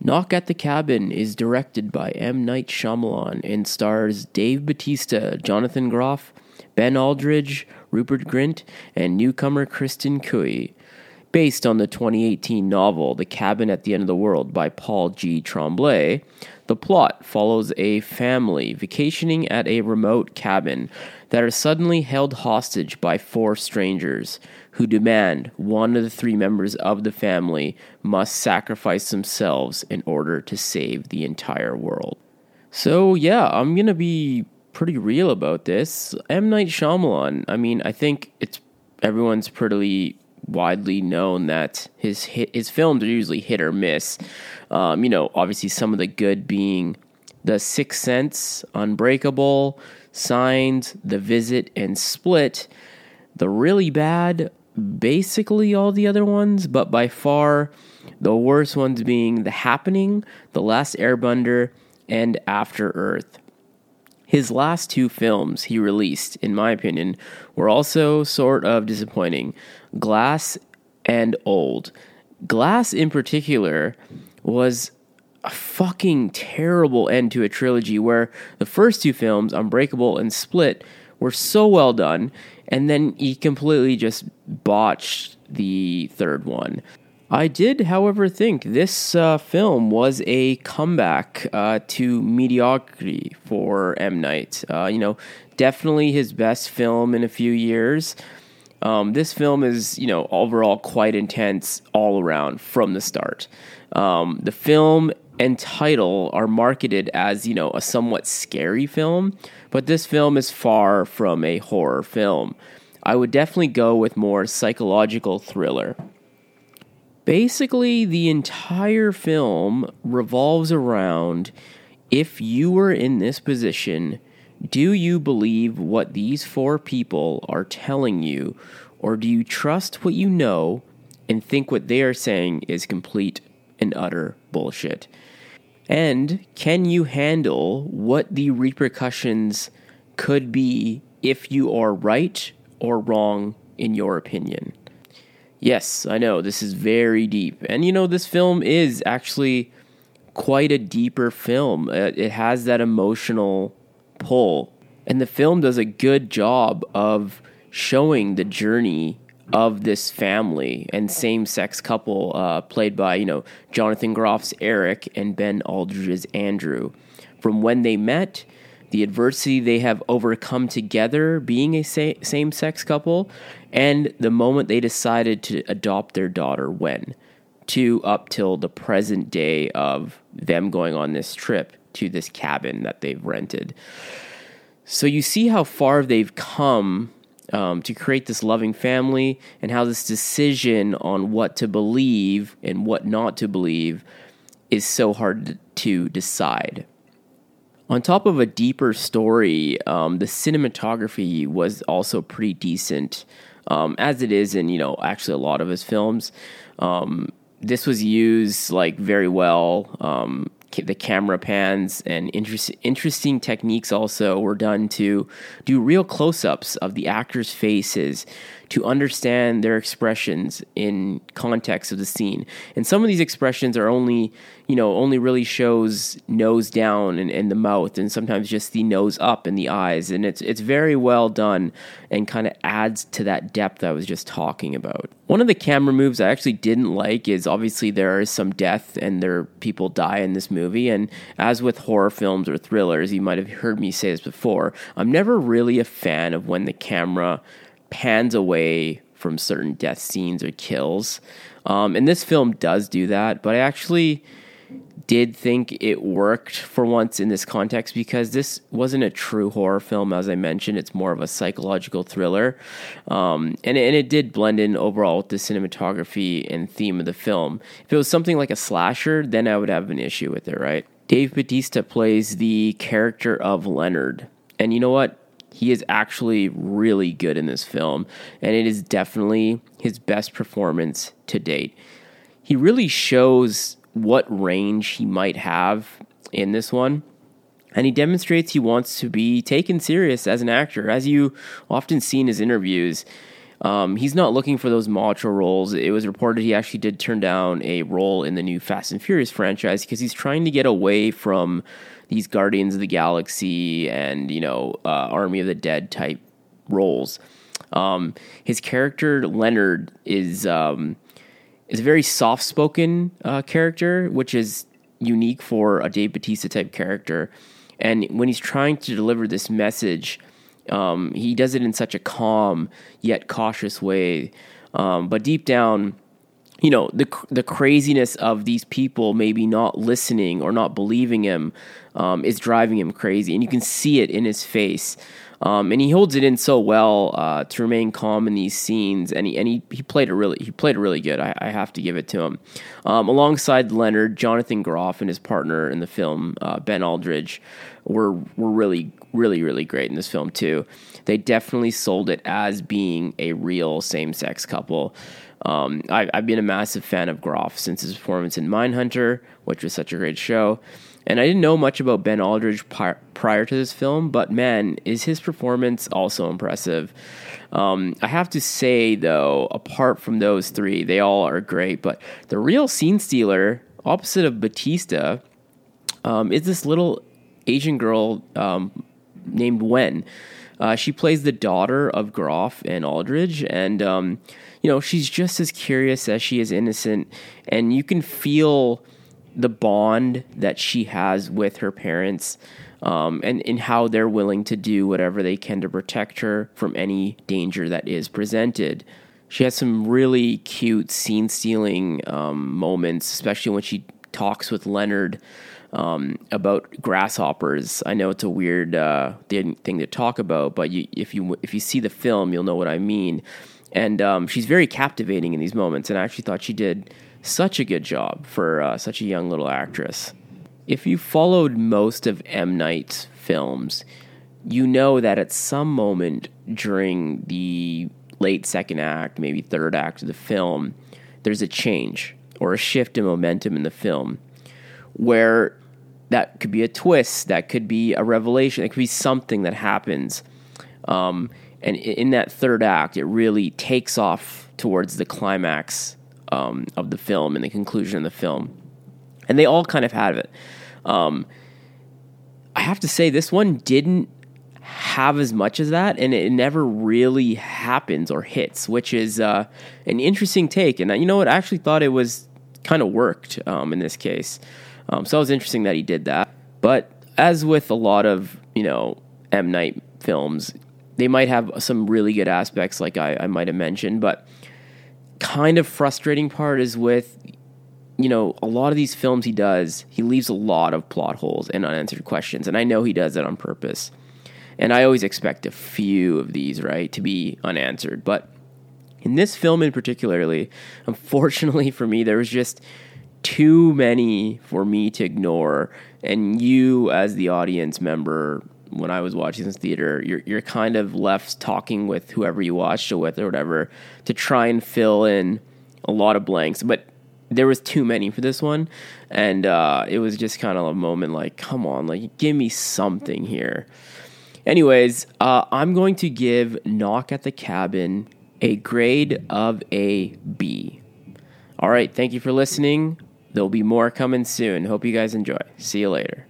Knock at the Cabin is directed by M. Night Shyamalan and stars Dave Batista, Jonathan Groff, Ben Aldridge, Rupert Grint, and newcomer Kristen Cui. Based on the 2018 novel The Cabin at the End of the World by Paul G. Tremblay, the plot follows a family vacationing at a remote cabin that are suddenly held hostage by four strangers who demand one of the three members of the family must sacrifice themselves in order to save the entire world. So, yeah, I'm going to be pretty real about this. M. Night Shyamalan, I mean, I think it's everyone's pretty widely known that his hit, his films are usually hit or miss. Um, you know, obviously some of the good being The Sixth Sense, Unbreakable, Signs, The Visit, and Split. The really bad, basically all the other ones, but by far the worst ones being The Happening, The Last Airbender, and After Earth. His last two films he released, in my opinion, were also sort of disappointing Glass and Old. Glass, in particular, was a fucking terrible end to a trilogy where the first two films, Unbreakable and Split, were so well done, and then he completely just botched the third one. I did, however, think this uh, film was a comeback uh, to mediocrity for M. Night. Uh, you know, definitely his best film in a few years. Um, this film is, you know, overall quite intense all around from the start. Um, the film and title are marketed as, you know, a somewhat scary film, but this film is far from a horror film. I would definitely go with more psychological thriller. Basically, the entire film revolves around if you were in this position, do you believe what these four people are telling you, or do you trust what you know and think what they are saying is complete and utter bullshit? And can you handle what the repercussions could be if you are right or wrong in your opinion? Yes, I know this is very deep. And you know, this film is actually quite a deeper film. Uh, it has that emotional pull. And the film does a good job of showing the journey of this family and same sex couple uh, played by, you know, Jonathan Groff's Eric and Ben Aldridge's Andrew. From when they met, the adversity they have overcome together being a sa- same sex couple, and the moment they decided to adopt their daughter when, to up till the present day of them going on this trip to this cabin that they've rented. So you see how far they've come um, to create this loving family and how this decision on what to believe and what not to believe is so hard to decide. On top of a deeper story, um, the cinematography was also pretty decent, um, as it is in you know actually a lot of his films. Um, this was used like very well. The camera pans and interest, interesting techniques also were done to do real close-ups of the actors' faces to understand their expressions in context of the scene. And some of these expressions are only, you know, only really shows nose down and, and the mouth, and sometimes just the nose up and the eyes. And it's it's very well done and kind of adds to that depth I was just talking about. One of the camera moves I actually didn't like is obviously there is some death and there people die in this movie. And as with horror films or thrillers, you might have heard me say this before, I'm never really a fan of when the camera pans away from certain death scenes or kills. Um, and this film does do that, but I actually did think it worked for once in this context because this wasn't a true horror film, as I mentioned. It's more of a psychological thriller. Um, and, and it did blend in overall with the cinematography and theme of the film. If it was something like a slasher, then I would have an issue with it, right? Dave Batista plays the character of Leonard. And you know what? He is actually really good in this film, and it is definitely his best performance to date. He really shows what range he might have in this one. And he demonstrates he wants to be taken serious as an actor. As you often see in his interviews, Um, he's not looking for those macho roles. It was reported he actually did turn down a role in the new Fast and Furious franchise because he's trying to get away from these Guardians of the Galaxy and you know uh, Army of the Dead type roles. Um, his character Leonard is um, is a very soft spoken uh, character, which is unique for a Dave Batista type character. And when he's trying to deliver this message, um, he does it in such a calm yet cautious way. Um, but deep down, you know the the craziness of these people maybe not listening or not believing him um, is driving him crazy, and you can see it in his face. Um, and he holds it in so well uh, to remain calm in these scenes, and he and he, he played it really he played it really good. I, I have to give it to him. Um, alongside Leonard, Jonathan Groff and his partner in the film, uh, Ben Aldridge, were were really really really great in this film too. They definitely sold it as being a real same sex couple. Um, I, have been a massive fan of Groff since his performance in Mindhunter, which was such a great show. And I didn't know much about Ben Aldridge prior to this film, but man, is his performance also impressive. Um, I have to say, though, apart from those three, they all are great, but the real scene stealer, opposite of Batista, um, is this little Asian girl um, named Wen. Uh, she plays the daughter of Groff and Aldridge, and um, you know she's just as curious as she is innocent, and you can feel the bond that she has with her parents, um, and in how they're willing to do whatever they can to protect her from any danger that is presented. She has some really cute scene stealing um, moments, especially when she talks with Leonard um, about grasshoppers. I know it's a weird uh, thing to talk about, but you, if you if you see the film, you'll know what I mean. And um, she's very captivating in these moments, and I actually thought she did such a good job for uh, such a young little actress. If you followed most of M Night's films, you know that at some moment during the late second act, maybe third act of the film, there's a change or a shift in momentum in the film where that could be a twist, that could be a revelation, it could be something that happens. Um, and in that third act, it really takes off towards the climax um, of the film and the conclusion of the film. And they all kind of have it. Um, I have to say, this one didn't have as much as that, and it never really happens or hits, which is uh, an interesting take. And uh, you know what? I actually thought it was kind of worked um, in this case. Um, so it was interesting that he did that. But as with a lot of, you know, M. Night films, they might have some really good aspects, like I, I might have mentioned, but kind of frustrating part is with, you know, a lot of these films he does, he leaves a lot of plot holes and unanswered questions. And I know he does that on purpose. And I always expect a few of these, right, to be unanswered. But in this film in particularly, unfortunately for me, there was just too many for me to ignore. And you, as the audience member, when I was watching this theater, you're you're kind of left talking with whoever you watched it with or whatever to try and fill in a lot of blanks. But there was too many for this one, and uh, it was just kind of a moment like, come on, like give me something here. Anyways, uh, I'm going to give Knock at the Cabin a grade of a B. All right, thank you for listening. There'll be more coming soon. Hope you guys enjoy. See you later.